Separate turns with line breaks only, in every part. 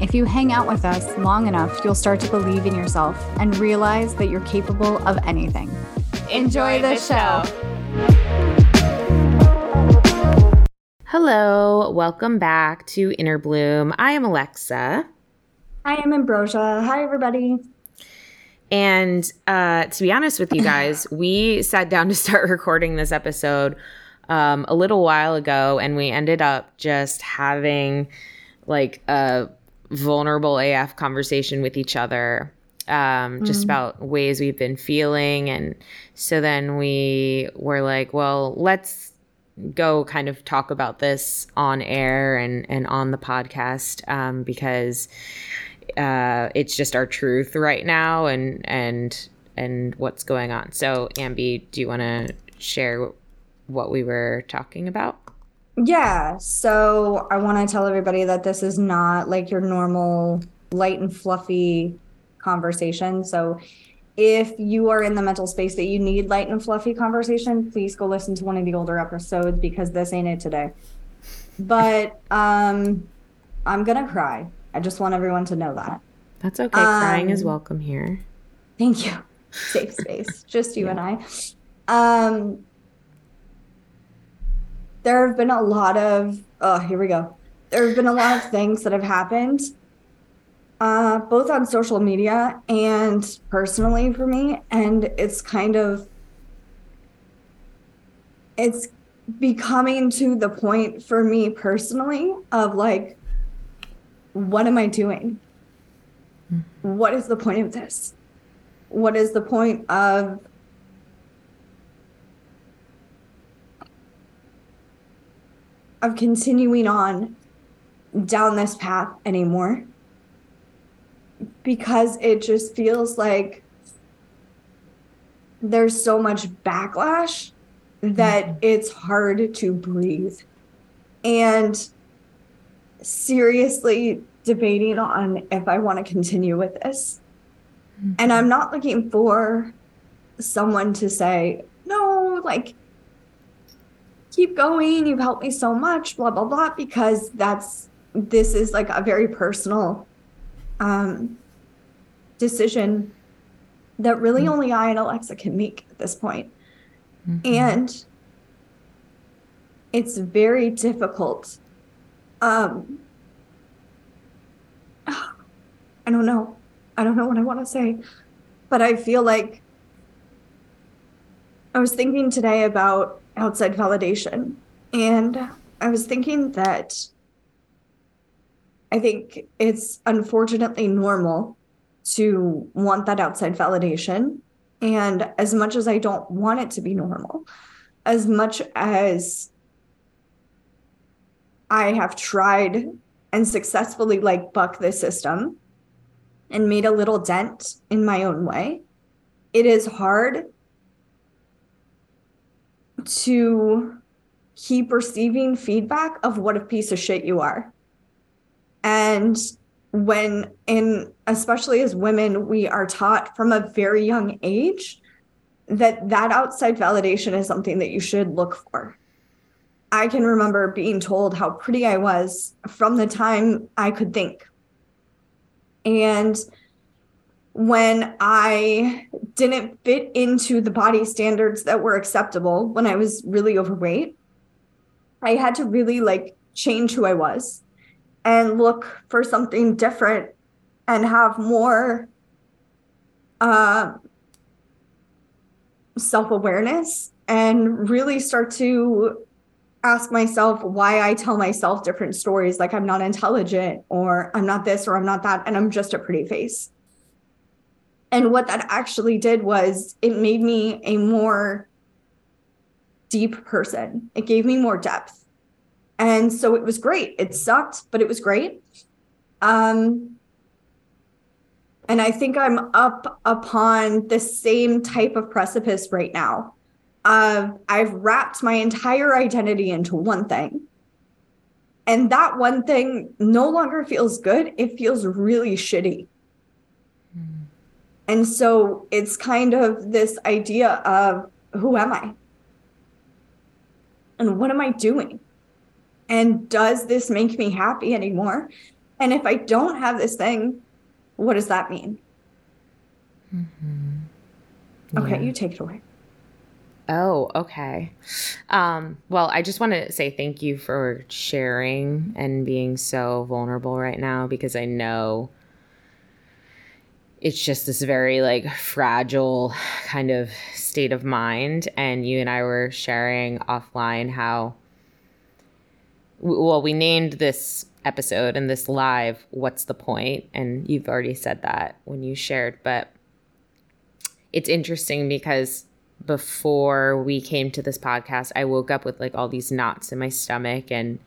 if you hang out with us long enough, you'll start to believe in yourself and realize that you're capable of anything.
Enjoy, the, show. Hello, welcome back to Inner Bloom. I am Alexa.
I am Ambrosia. Hi, everybody.
And uh, to be honest with you guys, we sat down to start recording this episode um, a little while ago, and we ended up just having like a vulnerable AF conversation with each other, um, just mm. about ways we've been feeling. And so then we were like, well, let's go kind of talk about this on air and, and on the podcast um, because uh, it's just our truth right now and, and, and what's going on. So, Ambi, do you want to share what we were talking about?
Yeah. So I want to tell everybody that this is not like your normal light and fluffy conversation. So if you are in the mental space that you need light and fluffy conversation, please go listen to one of the older episodes because this ain't it today. But um I'm going to cry. I just want everyone to know that.
That's okay. Um, Crying is um, welcome here.
Thank you. Safe space. just you yeah. and I. Um there have been a lot of oh here we go. There have been a lot of things that have happened uh, both on social media and personally for me and it's kind of it's becoming to the point for me personally of like what am i doing? Mm-hmm. what is the point of this? What is the point of of continuing on down this path anymore because it just feels like there's so much backlash that mm-hmm. it's hard to breathe. And seriously debating on if I want to continue with this. Mm-hmm. And I'm not looking for someone to say, no, like, keep going. You've helped me so much, blah, blah, blah, because that's, this is like a very personal um, decision that really mm-hmm. only I and Alexa can make at this point. Mm-hmm. And it's very difficult. Um, I don't know. I don't know what I want to say, but I feel like I was thinking today about outside validation. And I was thinking that I think it's unfortunately normal to want that outside validation. And as much as I don't want it to be normal, as much as I have tried and successfully like buck the system and made a little dent in my own way, it is hard to keep receiving feedback of what a piece of shit you are. And when in especially as women we are taught from a very young age that that outside validation is something that you should look for. I can remember being told how pretty I was from the time I could think. And when I didn't fit into the body standards that were acceptable when I was really overweight, I had to really like change who I was and look for something different and have more uh, self awareness and really start to ask myself why I tell myself different stories like I'm not intelligent or I'm not this or I'm not that and I'm just a pretty face. And what that actually did was it made me a more deep person. It gave me more depth. And so it was great. It sucked, but it was great. Um and I think I'm up upon the same type of precipice right now. Uh, I've wrapped my entire identity into one thing. And that one thing no longer feels good. It feels really shitty. And so it's kind of this idea of who am I? And what am I doing? And does this make me happy anymore? And if I don't have this thing, what does that mean? Mm-hmm. Yeah. Okay, you take it away.
Oh, okay. Um, well, I just want to say thank you for sharing and being so vulnerable right now because I know it's just this very like fragile kind of state of mind. And you and I were sharing offline how, well, we named this episode and this live, What's the Point? And you've already said that when you shared, but it's interesting because before we came to this podcast, I woke up with like all these knots in my stomach. And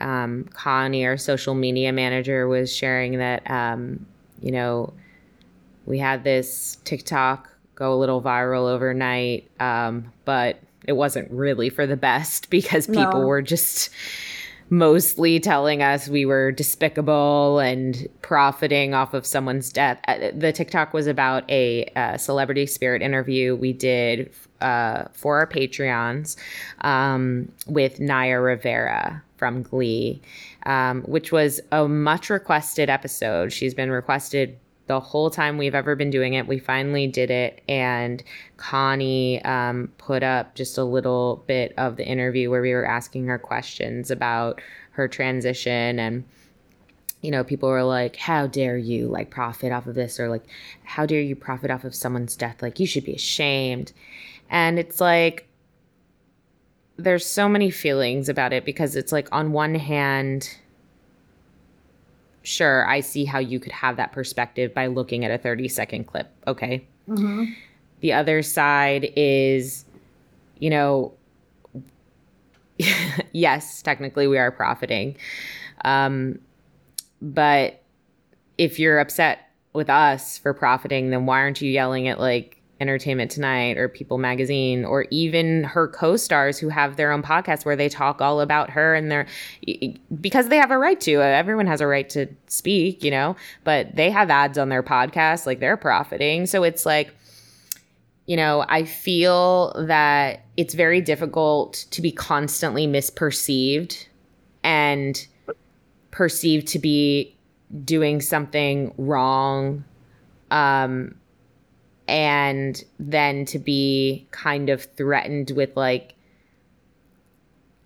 um, Connie, our social media manager, was sharing that, um, you know, we had this TikTok go a little viral overnight, um, but it wasn't really for the best because people no. were just mostly telling us we were despicable and profiting off of someone's death. Uh, the TikTok was about a, a celebrity spirit interview we did uh, for our Patreons um, with Naya Rivera from Glee, um, which was a much requested episode. She's been requested the whole time we've ever been doing it. We finally did it, and Connie um, put up just a little bit of the interview where we were asking her questions about her transition. And you know people were like how dare you like profit off of this? Or like how dare you profit off of someone's death? Like you should be ashamed. And it's like there's so many feelings about it because it's like on one hand sure, I see how you could have that perspective by looking at a 30 second clip. Okay. Mm-hmm. The other side is, you know, yes, technically we are profiting. Um, but if you're upset with us for profiting, then why aren't you yelling at like Entertainment Tonight or People Magazine or even her co-stars who have their own podcasts where they talk all about her and their because they have a right to. Everyone has a right to speak, you know, but they have ads on their podcast like they're profiting. So it's like you know, I feel that it's very difficult to be constantly misperceived and perceived to be doing something wrong um and then to be kind of threatened with like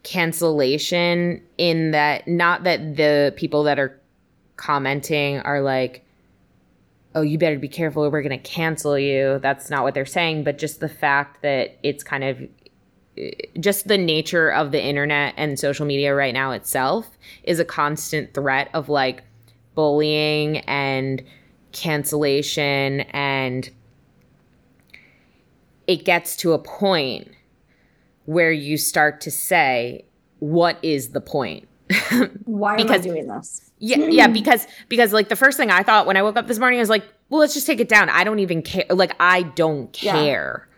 cancellation in that not that the people that are commenting are like oh you better be careful we're going to cancel you. That's not what they're saying but just the fact that it's kind of just the nature of the internet and social media right now itself is a constant threat of like bullying and cancellation and it gets to a point where you start to say, what is the point?
Why because, am I doing this?
Yeah, yeah, because because like the first thing I thought when I woke up this morning I was like, well, let's just take it down. I don't even care. Like I don't care. Yeah.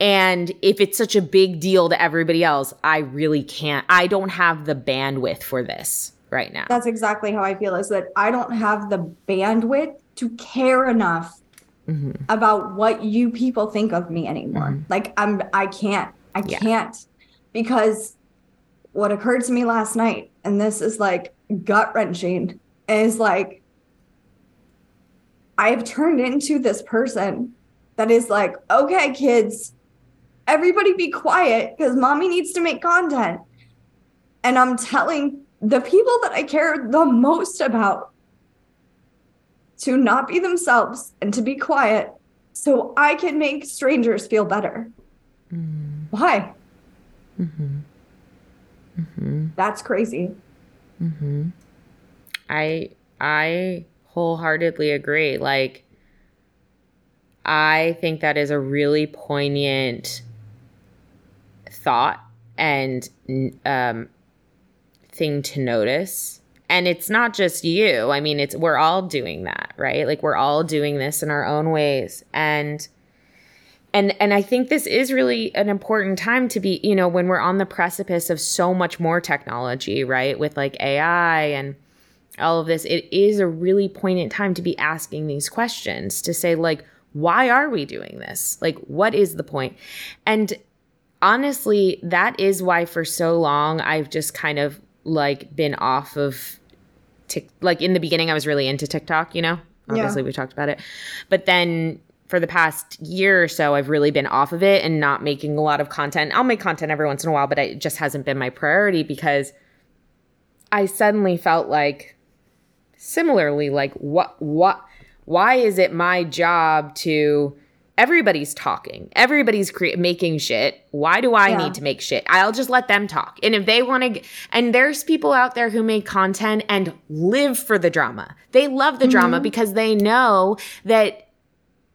And if it's such a big deal to everybody else, I really can't. I don't have the bandwidth for this right now.
That's exactly how I feel is that I don't have the bandwidth to care enough mm-hmm. about what you people think of me anymore. Mm-hmm. Like I'm I can't. I yeah. can't because what occurred to me last night and this is like gut wrenching is like I've turned into this person that is like, okay, kids, everybody be quiet because mommy needs to make content. And I'm telling the people that I care the most about to not be themselves and to be quiet so I can make strangers feel better. Mm. Why? Mm-hmm. Mm-hmm. That's crazy.
Mm-hmm. I I wholeheartedly agree. Like I think that is a really poignant thought and um, thing to notice. And it's not just you. I mean, it's we're all doing that, right? Like we're all doing this in our own ways. And and and I think this is really an important time to be, you know, when we're on the precipice of so much more technology, right? With like AI and all of this, it is a really poignant time to be asking these questions to say like why are we doing this? Like, what is the point? And honestly, that is why for so long I've just kind of like been off of Tik. Like in the beginning, I was really into TikTok. You know, obviously yeah. we talked about it, but then for the past year or so, I've really been off of it and not making a lot of content. I'll make content every once in a while, but it just hasn't been my priority because I suddenly felt like similarly like what what why is it my job to everybody's talking. Everybody's cre- making shit. Why do i yeah. need to make shit? I'll just let them talk. And if they want to and there's people out there who make content and live for the drama. They love the mm-hmm. drama because they know that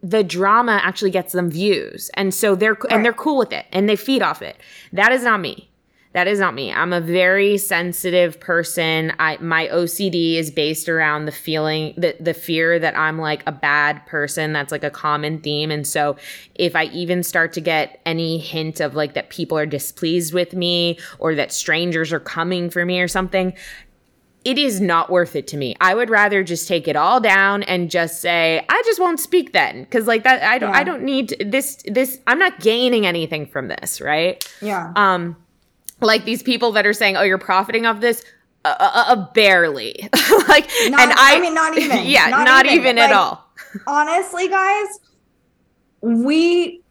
the drama actually gets them views. And so they're right. and they're cool with it and they feed off it. That is not me that is not me. I'm a very sensitive person. I my OCD is based around the feeling the the fear that I'm like a bad person. That's like a common theme. And so if I even start to get any hint of like that people are displeased with me or that strangers are coming for me or something, it is not worth it to me. I would rather just take it all down and just say, I just won't speak then. Cause like that, I don't, yeah. I don't need this, this, I'm not gaining anything from this. Right.
Yeah.
Um, like these people that are saying, "Oh, you're profiting off this." Uh, uh, uh barely. like,
not, and I, I mean, not even.
yeah, not, not even, even like, at all.
honestly, guys, we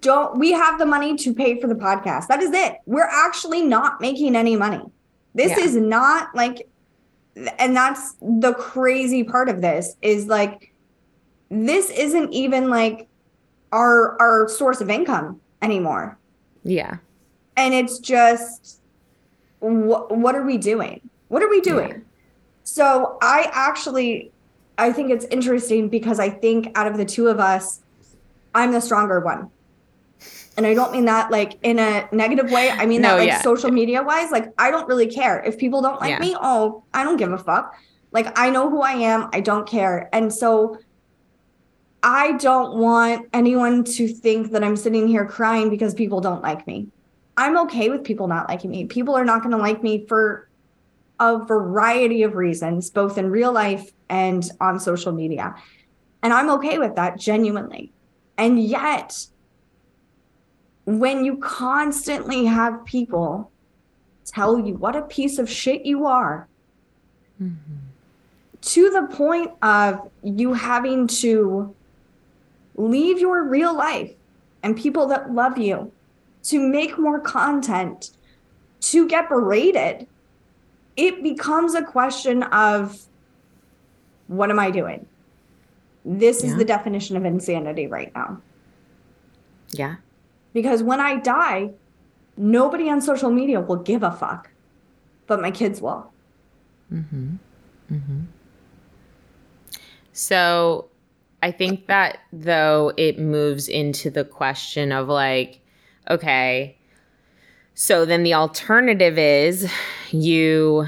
don't. We have the money to pay for the podcast. That is it. We're actually not making any money. This yeah. is not like, and that's the crazy part of this is like, this isn't even like our our source of income anymore.
Yeah
and it's just wh- what are we doing? What are we doing? Yeah. so i actually i think it's interesting because i think out of the two of us i'm the stronger one. And i don't mean that like in a negative way. I mean no, that like yeah. social media wise like i don't really care. If people don't like yeah. me oh i don't give a fuck. Like i know who i am. I don't care. And so i don't want anyone to think that i'm sitting here crying because people don't like me I'm okay with people not liking me. People are not going to like me for a variety of reasons, both in real life and on social media. And I'm okay with that genuinely. And yet, when you constantly have people tell you what a piece of shit you are, mm-hmm. to the point of you having to leave your real life and people that love you to make more content, to get berated, it becomes a question of what am I doing? This yeah. is the definition of insanity right now.
Yeah.
Because when I die, nobody on social media will give a fuck, but my kids will. Mm-hmm.
Mm-hmm. So I think that though it moves into the question of like, okay, so then the alternative is you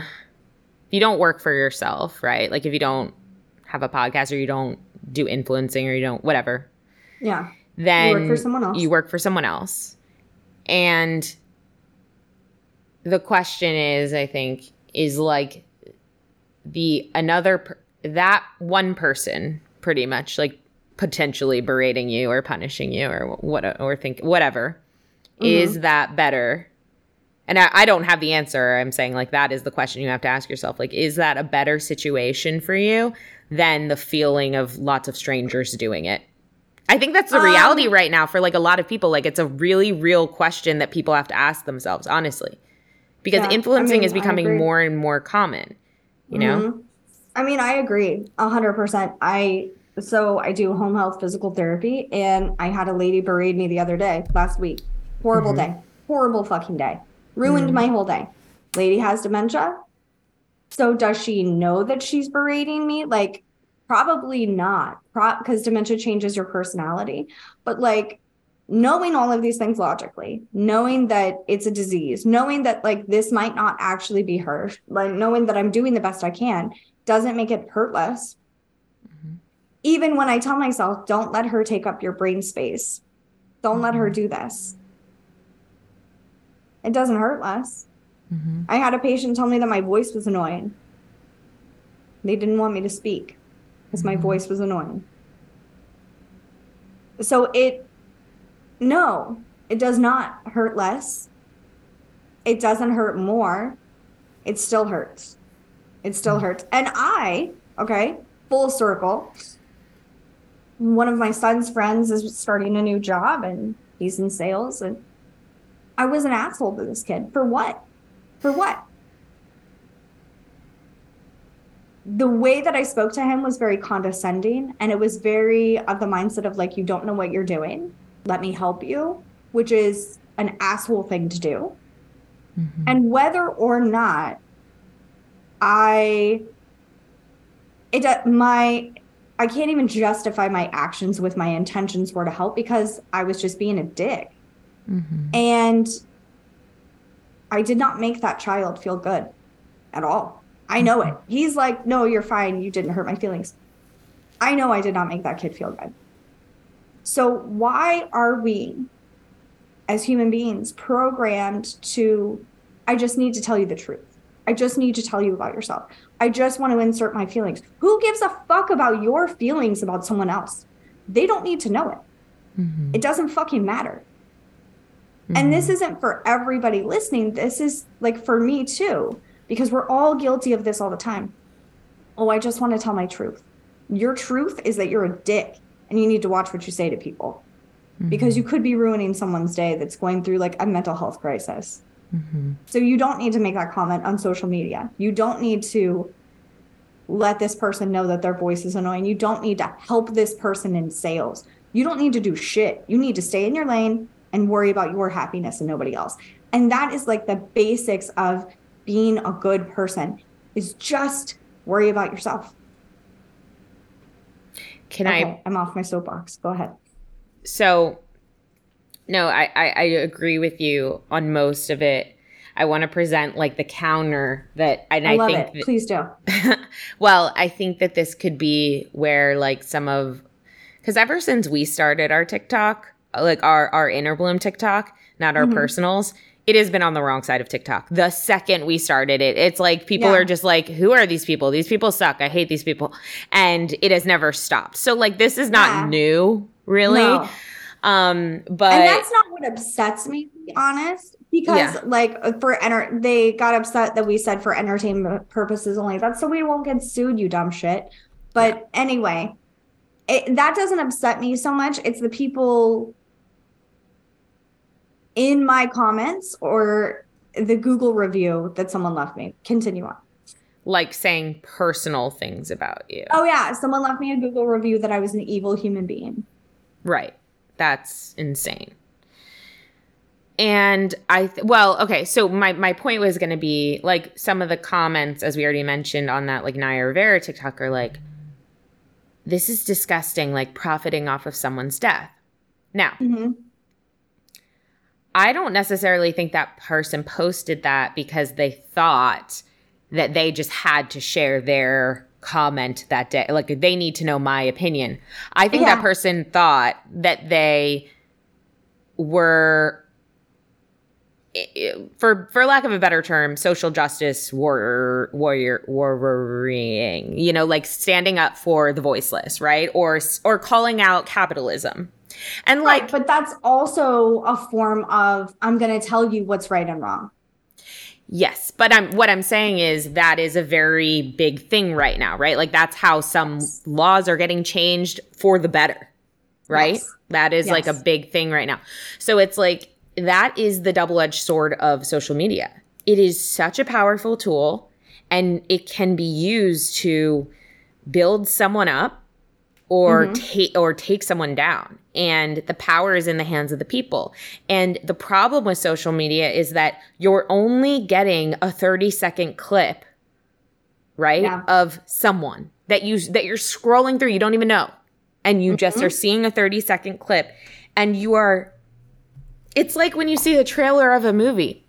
you don't work for yourself, right? Like if you don't have a podcast or you don't do influencing or you don't whatever.
Yeah.
Then
you work for someone else.
You work for someone else. And the question is, I think, is like the another that one person pretty much like potentially berating you or punishing you or what or think whatever Mm-hmm. Is that better? And I, I don't have the answer. I'm saying like that is the question you have to ask yourself. Like, is that a better situation for you than the feeling of lots of strangers doing it? I think that's the reality um, right now for like a lot of people. Like it's a really real question that people have to ask themselves, honestly. Because yeah, influencing I mean, is becoming more and more common, you know? Mm-hmm.
I mean, I agree a hundred percent. I so I do home health physical therapy and I had a lady berate me the other day last week Horrible mm-hmm. day. Horrible fucking day. Ruined mm. my whole day. Lady has dementia. So does she know that she's berating me? Like, probably not. Because dementia changes your personality. But like, knowing all of these things logically, knowing that it's a disease, knowing that like this might not actually be her, like knowing that I'm doing the best I can, doesn't make it hurt less. Mm-hmm. Even when I tell myself, don't let her take up your brain space, don't let her mm-hmm. do this, it doesn't hurt less. Mm-hmm. I had a patient tell me that my voice was annoying. They didn't want me to speak because my mm-hmm. voice was annoying. So it, no, it does not hurt less. It doesn't hurt more. It still hurts. It still mm-hmm. hurts. And I, okay, full circle. One of my son's friends is starting a new job and he's in sales. And I was an asshole to this kid. For what? For what? The way that I spoke to him was very condescending and it was very of the mindset of like, you don't know what you're doing. Let me help you, which is an asshole thing to do. Mm-hmm. And whether or not I it my I can't even justify my actions with my intentions were to help because I was just being a dick. Mm-hmm. And I did not make that child feel good at all. I know it. Mm-hmm. He's like, "No, you're fine. You didn't hurt my feelings." I know I did not make that kid feel good. So why are we as human beings programmed to I just need to tell you the truth. I just need to tell you about yourself. I just want to insert my feelings. Who gives a fuck about your feelings about someone else? They don't need to know it. Mm-hmm. It doesn't fucking matter. And this mm-hmm. isn't for everybody listening. This is like for me too, because we're all guilty of this all the time. Oh, I just want to tell my truth. Your truth is that you're a dick and you need to watch what you say to people because mm-hmm. you could be ruining someone's day that's going through like a mental health crisis. Mm-hmm. So you don't need to make that comment on social media. You don't need to let this person know that their voice is annoying. You don't need to help this person in sales. You don't need to do shit. You need to stay in your lane and worry about your happiness and nobody else. And that is like the basics of being a good person is just worry about yourself.
Can
Okay,
I
I'm off my soapbox. Go ahead.
So, no, I, I, I agree with you on most of it. I want to present like the counter that, and
I,
I,
love
think,
it.
that-
Please do.
well, I think that this could be where like some of, because ever since we started our TikTok, like our our inner bloom TikTok, not our personals, it has been on the wrong side of TikTok. The second we started it, it's like people
Yeah.
are just like, who are these people? These people suck. I hate these people, and it has never stopped. So like this is not
Yeah.
new, really.
No.
Um, but
and that's not what upsets me, to be honest. Because
Yeah.
like for enter, they got upset that we said for entertainment purposes only. That's so we won't get sued, you dumb shit. But anyway, it, that doesn't upset me so much. It's the people in my comments or the Google review that someone left me. Continue on.
like saying personal things about you.
Oh yeah, someone left me a Google review that I was an evil human being.
Right. That's insane. And I, th- well, okay. So my, my point was going to be like some of the comments, as we already mentioned on that, like Naya Rivera TikTok are like, this is disgusting, like profiting off of someone's death. Now,
Mhm.
I don't necessarily think that person posted that because they thought that they just had to share their comment that day. Like they need to know my opinion. I think
Yeah.
that person thought that they were for for lack of a better term, social justice warrior warrior warring, you know, like standing up for the voiceless, right? Or or calling out capitalism. And like
Right, but that's also a form of I'm going to tell you what's right and wrong.
Yes, but I'm what I'm saying is that is a very big thing right now, right? Like that's how some laws are getting changed for the better. Right?
Yes.
That is like a big thing right now. So it's like that is the double-edged sword of social media. It is such a powerful tool and it can be used to build someone up or mm-hmm. take or take someone down and the power is in the hands of the people. And the problem with social media is that you're only getting a 30 second clip right
Yeah.
of someone that you that you're scrolling through you don't even know and you just mm-hmm. are seeing a 30 second clip and you are it's like when you see the trailer of a movie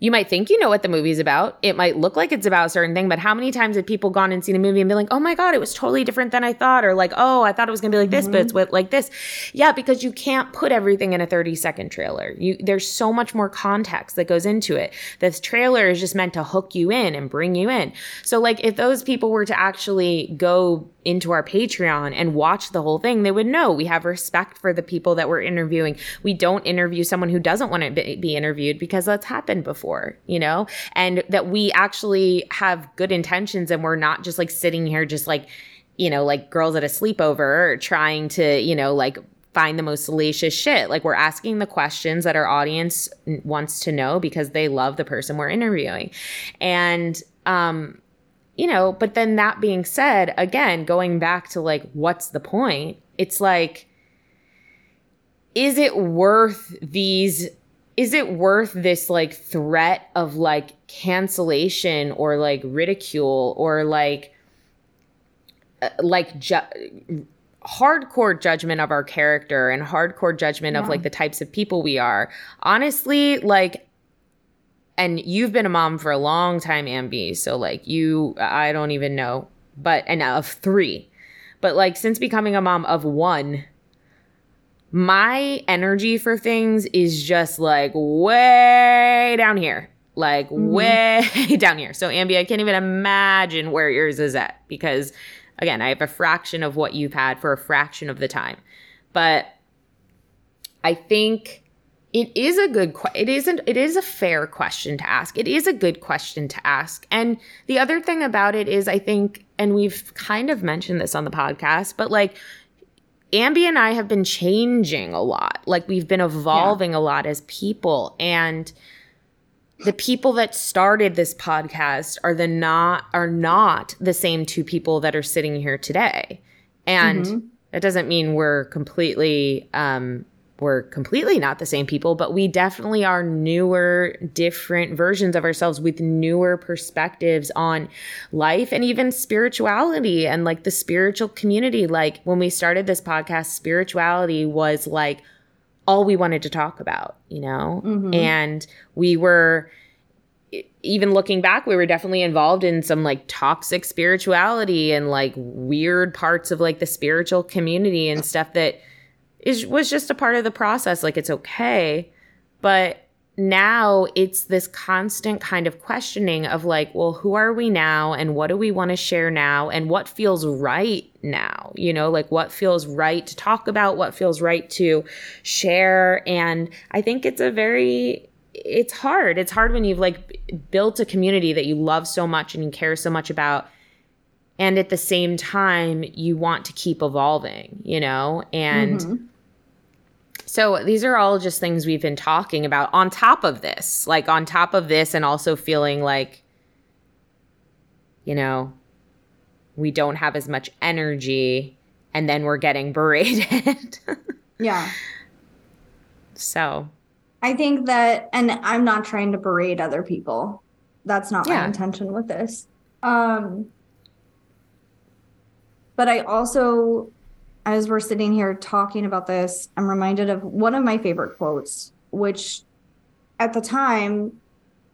you might think you know what the movie's about. It might look like it's about a certain thing, but how many times have people gone and seen a movie and been like, "Oh my god, it was totally different than I thought," or like, "Oh, I thought it was going to be like this, but it's mm-hmm. with like this." Yeah, because you can't put everything in a 30-second trailer. You there's so much more context that goes into it. This trailer is just meant to hook you in and bring you in. So like if those people were to actually go into our Patreon and watch the whole thing, they would know we have respect for the people that we're interviewing. We don't interview someone who doesn't want to be, interviewed because that's happened before, you know, and that we actually have good intentions and we're not just like sitting here just like, you know, like girls at a sleepover trying to, you know, like find the most salacious shit. Like we're asking the questions that our audience wants to know because they love the person we're interviewing. And, um, you know, but then that being said, again, going back to like, what's the point? It's like, is it worth these? Is it worth this like threat of like cancellation or like ridicule or like, uh, like, ju- hardcore judgment of our character and hardcore judgment of like the types of people we are? Honestly, like, and you've been a mom for a long time, Ambi. So like you, I don't even know, but and of three, but like since becoming a mom of one, my energy for things is just like way down here, like mm-hmm. way down here. So Ambi, I can't even imagine where yours is at because again, I have a fraction of what you've had for a fraction of the time, but I think it is a good it isn't it is a fair question to ask. It is a good question to ask. And the other thing about it is i think and we've kind of mentioned this on the podcast but like ambi and i have been changing a lot. Like we've been evolving a lot as people. And the people that started this podcast are the not are not the same two people that are sitting here today. And that doesn't mean we're completely um we're completely not the same people but we definitely are newer different versions of ourselves with newer perspectives on life and even spirituality and like the spiritual community like when we started this podcast spirituality was like all we wanted to talk about, you know? Mm-hmm. And we were even looking back, we were definitely involved in some like toxic spirituality and like weird parts of like the spiritual community and stuff that is was just a part of the process. Like it's okay. But now it's this constant kind of questioning of like, well, who are we now and what do we want to share now and what feels right now? You know, like what feels right to talk about, what feels right to share. And I think it's a very it's hard. It's hard when you've like built a community that you love so much and you care so much about and at the same time you want to keep evolving, you know? And so these are all just things we've been talking about on top of this, like on top of this, and also feeling like, you know, we don't have as much energy and then we're getting berated.
Yeah.
so,
I think that, and I'm not trying to berate other people. That's not my intention with this. Um, but I also, as we're sitting here talking about this, I'm reminded of one of my favorite quotes, which at the time,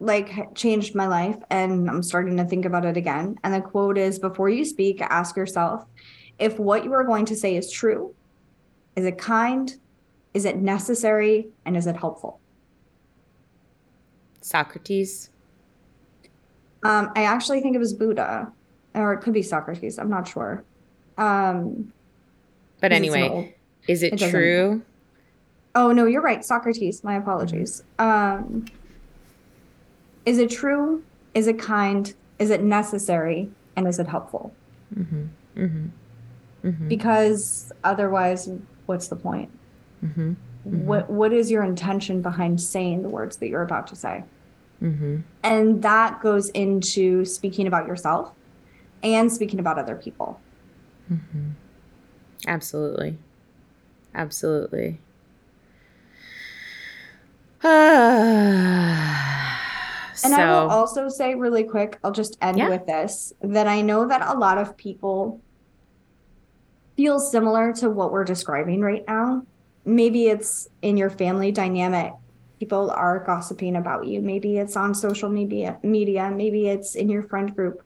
like changed my life. And I'm starting to think about it again. And the quote is Before you speak, ask yourself if what you are going to say is true. Is it kind? Is it necessary? And is it helpful?
Socrates.
Um, I actually think it was Buddha, or it could be Socrates. I'm not sure. Um,
But
'cause it's an
anyway, is it,
it doesn't-
true?
oh no, you're right, Socrates. My apologies. Um, is it true? Is it kind? Is it necessary? And is it helpful?
Mm-hmm. Mm-hmm.
Because otherwise, what's the point?
Mm-hmm.
What What is your intention behind saying the words that you're about to say?
Mm-hmm.
And that goes into speaking about yourself and speaking about other people. Mm-hmm.
Absolutely. Absolutely. and
so, I will also say really quick, I'll just end yeah. with this that I know that a lot of people feel similar to what we're describing right now. Maybe it's in your family dynamic. People are gossiping about you. Maybe it's on social media media, maybe it's in your friend group.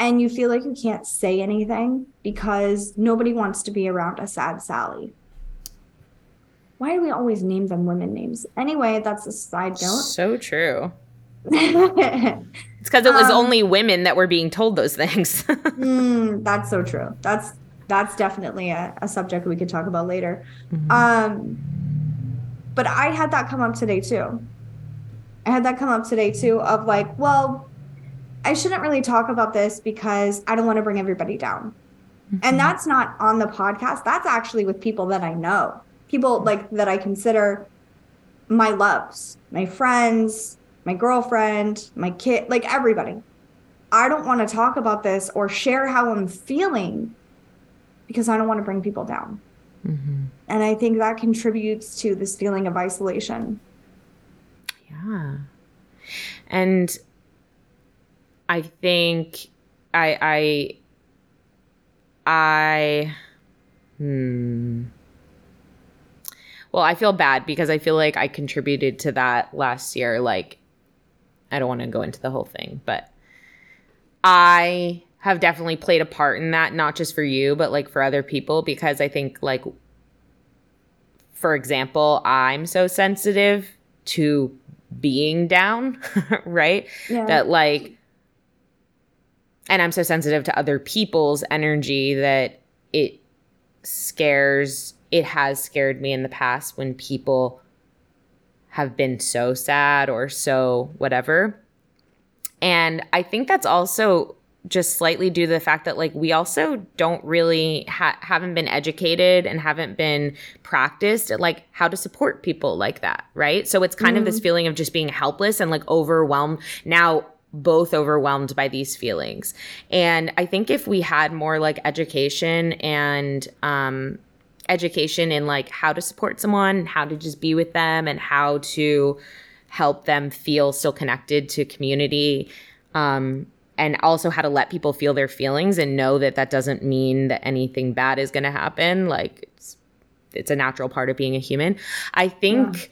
And you feel like you can't say anything because nobody wants to be around a sad Sally why do we always name them women names? Anyway, that's a side note.
So true. it's because it was um, only women that were being told those things.
mm, that's so true. That's that's definitely a, a subject we could talk about later. Mm-hmm. Um, but I had that come up today too. I had that come up today too of like, well, I shouldn't really talk about this because I don't want to bring everybody down. Mm-hmm. And that's not on the podcast. That's actually with people that I know people like that I consider my loves, my friends, my girlfriend, my kid, like everybody. I don't want to talk about this or share how I'm feeling because I don't want to bring people down. Mm-hmm. And I think that contributes to this feeling of isolation.
Yeah. And I think I, I, I, hmm well, I feel bad because I feel like I contributed to that last year. Like, I don't want to go into the whole thing, but I have definitely played a part in that, not just for you, but like for other people, because I think, like, for example, I'm so sensitive to being down, right? Yeah. That, like, and I'm so sensitive to other people's energy that it scares it has scared me in the past when people have been so sad or so whatever. And I think that's also just slightly due to the fact that like we also don't really ha- haven't been educated and haven't been practiced at like how to support people like that, right? So it's kind mm-hmm. of this mm-hmm. feeling of just being helpless and like overwhelmed. Now both overwhelmed by these feelings. And I think if we had more like education and um education in like how to support someone, how to just be with them, and how to help them feel still connected to community. Um, and also how to let people feel their feelings and know that that doesn't mean that anything bad is going to happen. Like it's, it's a natural part of being a human. I think yeah.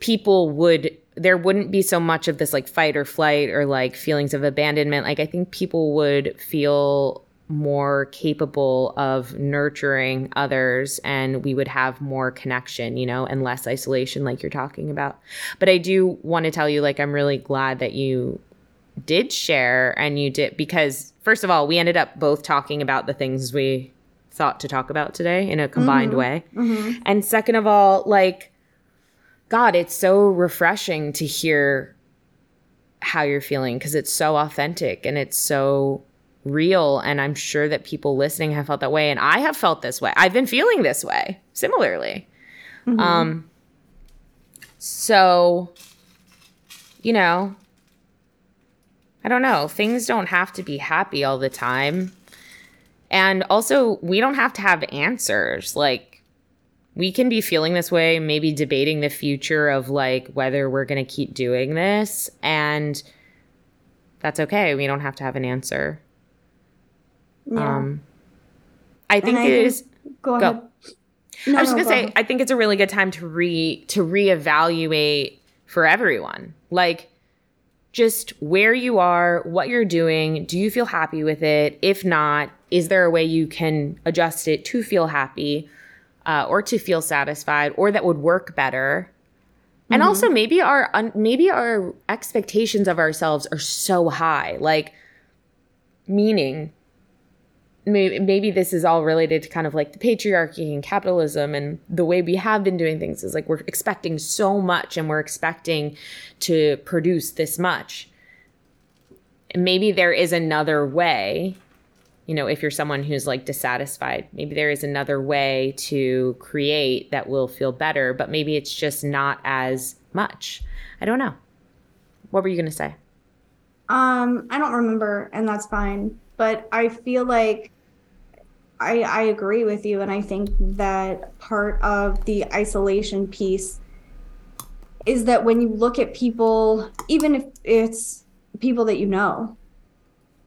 People would there wouldn't be so much of this like fight or flight or like feelings of abandonment. Like I think people would feel more capable of nurturing others and we would have more connection, you know, and less isolation like you're talking about. But I do want to tell you like I'm really glad that you did share and you did because first of all, we ended up both talking about the things we thought to talk about today in a combined mm-hmm. way. Mm-hmm. And second of all, like god, it's so refreshing to hear how you're feeling because it's so authentic and it's so real and i'm sure that people listening have felt that way and i have felt this way. I've been feeling this way similarly. Mm-hmm. um so you know i don't know. Things don't have to be happy all the time. And also we don't have to have answers. Like we can be feeling this way maybe debating the future of like whether we're going to keep doing this and that's okay we don't have to have an answer yeah. Um, I think I it is.
Go ahead.
No, I was just no, gonna go say. I think it's a really good time to re to reevaluate for everyone. Like, just where you are, what you're doing. Do you feel happy with it? If not, is there a way you can adjust it to feel happy, uh, or to feel satisfied, or that would work better? And mm-hmm. also, maybe our maybe our expectations of ourselves are so high, like meaning maybe, maybe this is all related to kind of like the patriarchy and capitalism and the way we have been doing things is like we're expecting so much and we're expecting to produce this much. And maybe there is another way, you know, if you're someone who's like dissatisfied, maybe there is another way to create that will feel better, but maybe it's just not as much. I don't know. What were you going to say?
Um, I don't remember, and that's fine but I feel like I, I agree with you. And I think that part of the isolation piece is that when you look at people, even if it's people that you know,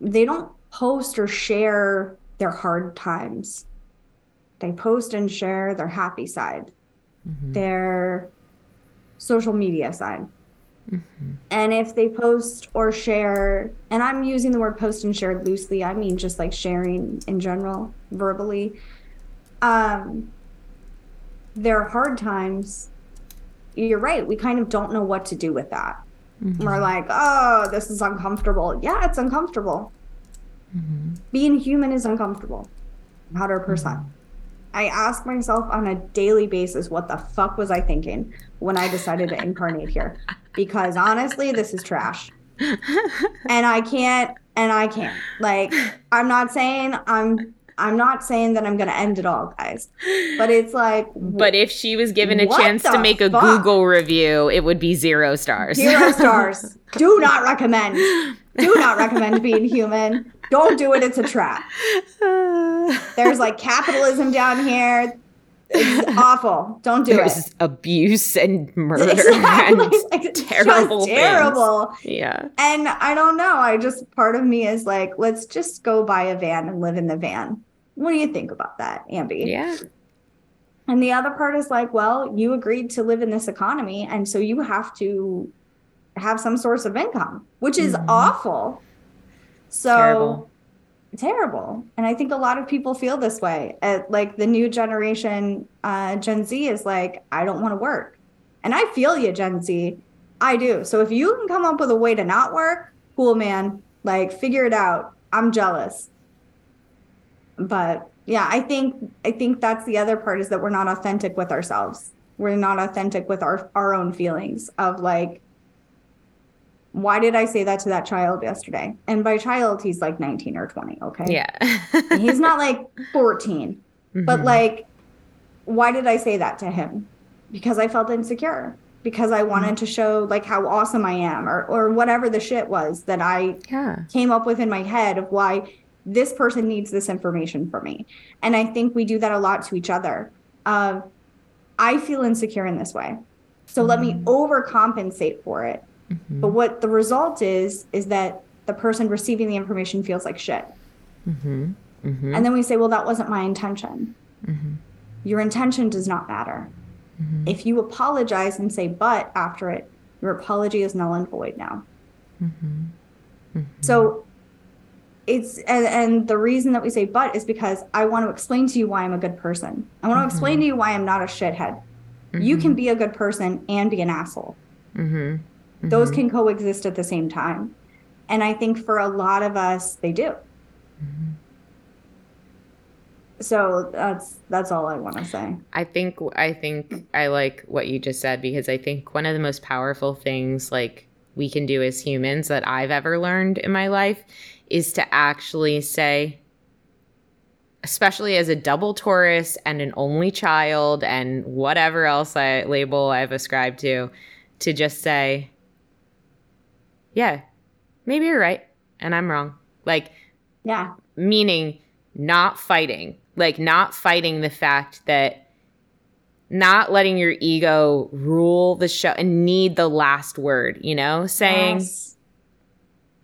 they don't post or share their hard times. They post and share their happy side, mm-hmm. their social media side. Mm-hmm. And if they post or share, and I'm using the word post and share loosely, I mean just like sharing in general, verbally, um, their hard times, you're right. We kind of don't know what to do with that. Mm-hmm. We're like, oh, this is uncomfortable. Yeah, it's uncomfortable. Mm-hmm. Being human is uncomfortable, 100%. percent mm-hmm. I ask myself on a daily basis, what the fuck was I thinking when I decided to incarnate here? Because honestly, this is trash. and I can't, and I can't. Like, I'm not saying I'm. I'm not saying that I'm going to end it all, guys. But it's like.
But if she was given a chance to make a fuck? Google review, it would be zero stars.
Zero stars. Do not recommend. Do not recommend being human. Don't do it. It's a trap. There's like capitalism down here. It's awful. Don't do it. There's it.
abuse and murder exactly. and like, terrible.
terrible.
Yeah.
And I don't know. I just part of me is like, let's just go buy a van and live in the van. What do you think about that, Ambi?
Yeah.
And the other part is like, well, you agreed to live in this economy, and so you have to have some source of income, which is mm-hmm. awful. So terrible. terrible. And I think a lot of people feel this way. At, like the new generation, uh, Gen Z is like, I don't want to work. And I feel you, Gen Z. I do. So if you can come up with a way to not work, cool, man. Like figure it out. I'm jealous. But yeah, I think I think that's the other part is that we're not authentic with ourselves. We're not authentic with our our own feelings of like why did I say that to that child yesterday? And by child, he's like 19 or 20. Okay.
Yeah.
he's not like 14. Mm-hmm. But like, why did I say that to him? Because I felt insecure. Because I wanted mm-hmm. to show like how awesome I am or or whatever the shit was that I
yeah.
came up with in my head of why this person needs this information for me. And I think we do that a lot to each other. Uh, I feel insecure in this way. So mm-hmm. let me mm-hmm. overcompensate for it Mm-hmm. But what the result is, is that the person receiving the information feels like shit. Mm-hmm. Mm-hmm. And then we say, well, that wasn't my intention. Mm-hmm. Your intention does not matter. Mm-hmm. If you apologize and say but after it, your apology is null and void now. Mm-hmm. So it's and, and, the reason that we say but is because I want to explain to you why I'm a good person. I want to explain to you why I'm not a shithead. You can be a good person and be an asshole. Mm-hmm. Mm-hmm. Those can coexist at the same time. And I think for a lot of us, they do. Mm-hmm. So that's that's all I want to say.
I think I think I like what you just said because I think one of the most powerful things like we can do as humans that I've ever learned in my life is to actually say especially as a double Taurus and an only child and whatever else I label I've ascribed to to just say yeah, maybe you're right and I'm wrong. Like,
yeah,
meaning not fighting, like, not fighting the fact that not letting your ego rule the show and need the last word, you know, saying, yes.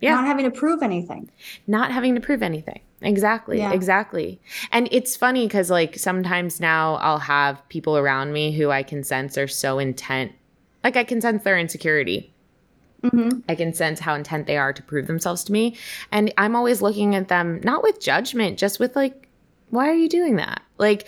yeah, not having to prove anything,
not having to prove anything. Exactly. Yeah. Exactly. And it's funny because, like, sometimes now I'll have people around me who I can sense are so intent. Like, I can sense their insecurity. Mm-hmm. I can sense how intent they are to prove themselves to me. And I'm always looking at them, not with judgment, just with like, why are you doing that? Like,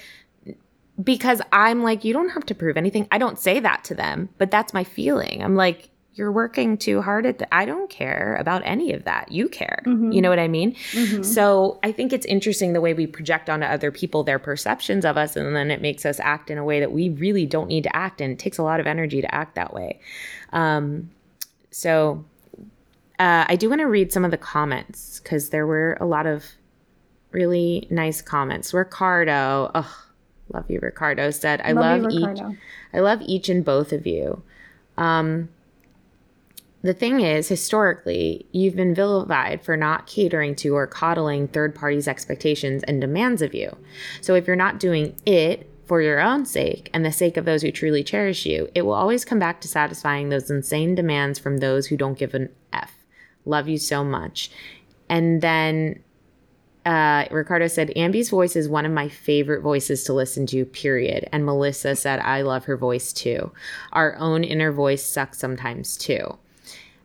because I'm like, you don't have to prove anything. I don't say that to them, but that's my feeling. I'm like, you're working too hard at that. I don't care about any of that. You care. Mm-hmm. You know what I mean? Mm-hmm. So I think it's interesting the way we project onto other people their perceptions of us, and then it makes us act in a way that we really don't need to act. And it takes a lot of energy to act that way. Um, so uh, I do want to read some of the comments because there were a lot of really nice comments. Ricardo, oh, love you, Ricardo said, "I love, love you, each. I love each and both of you." Um, the thing is, historically, you've been vilified for not catering to or coddling third parties' expectations and demands of you. So if you're not doing it for your own sake and the sake of those who truly cherish you, it will always come back to satisfying those insane demands from those who don't give an F. Love you so much. And then uh, Ricardo said, Ambi's voice is one of my favorite voices to listen to, period. And Melissa said, I love her voice too. Our own inner voice sucks sometimes too.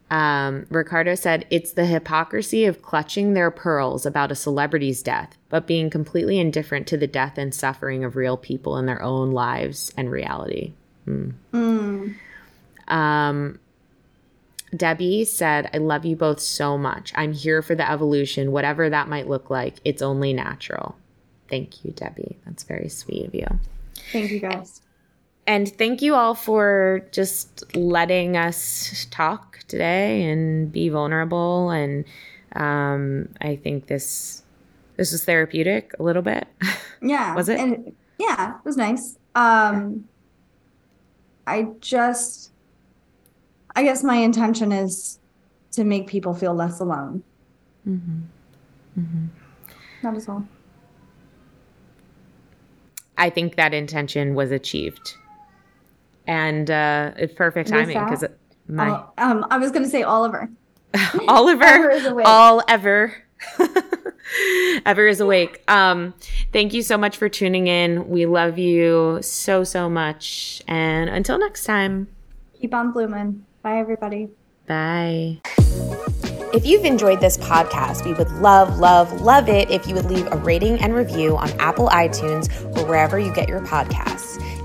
Um, Ricardo said, It's the hypocrisy of clutching their pearls about a celebrity's death, but being completely indifferent to the death and suffering of real people in their own lives and reality. Mm. Mm. Um, Debbie said, I love you both so much. I'm here for the evolution, whatever that might look like. It's only natural. Thank you, Debbie. That's very sweet of you.
Thank you, guys.
And thank you all for just letting us talk today and be vulnerable. And um, I think this this was therapeutic a little bit.
Yeah.
was it?
And yeah, it was nice. Um, I just, I guess my intention is to make people feel less alone. Mm-hmm. Mm-hmm. That is all.
I think that intention was achieved and uh, it's perfect timing because
my uh, um, I was going to say Oliver.
Oliver, all ever. ever is awake. Um, thank you so much for tuning in. We love you so, so much. And until next time,
keep on blooming. Bye, everybody.
Bye. If you've enjoyed this podcast, we would love, love, love it if you would leave a rating and review on Apple iTunes or wherever you get your podcasts.